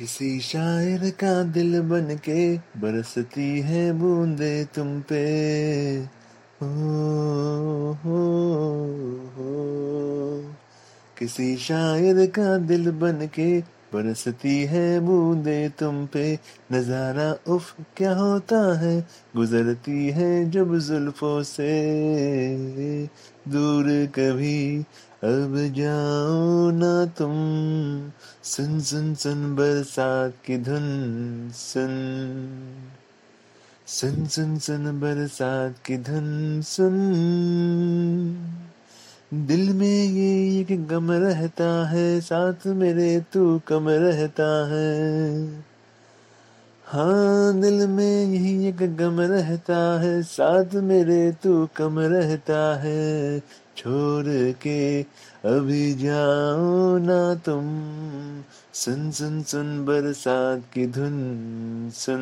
کسی شاعر کا دل بن کے برستی ہے بوندے تم پہ۔ ہو کسی شاعر کا دل بن کے برستی ہے بوندے تم پہ۔ نظارہ اف کیا ہوتا ہے، گزرتی ہے جب زلفوں سے۔ دور کبھی اب جاؤ نہ تم۔ سن سن سن برسات کی دھن سن۔ سن سن سن برسات کی دھن سن۔ دل میں یہ ایک غم رہتا ہے، ساتھ میرے تو کم رہتا ہے۔ ہاں دل میں یہی ایک غم رہتا ہے، ساتھ میرے تو کم رہتا ہے۔ چھوڑ کے ابھی جاؤ نہ تم۔ سن سن سن، برسات کی دھن، سن۔